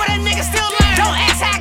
but that nigga still. Don't ask how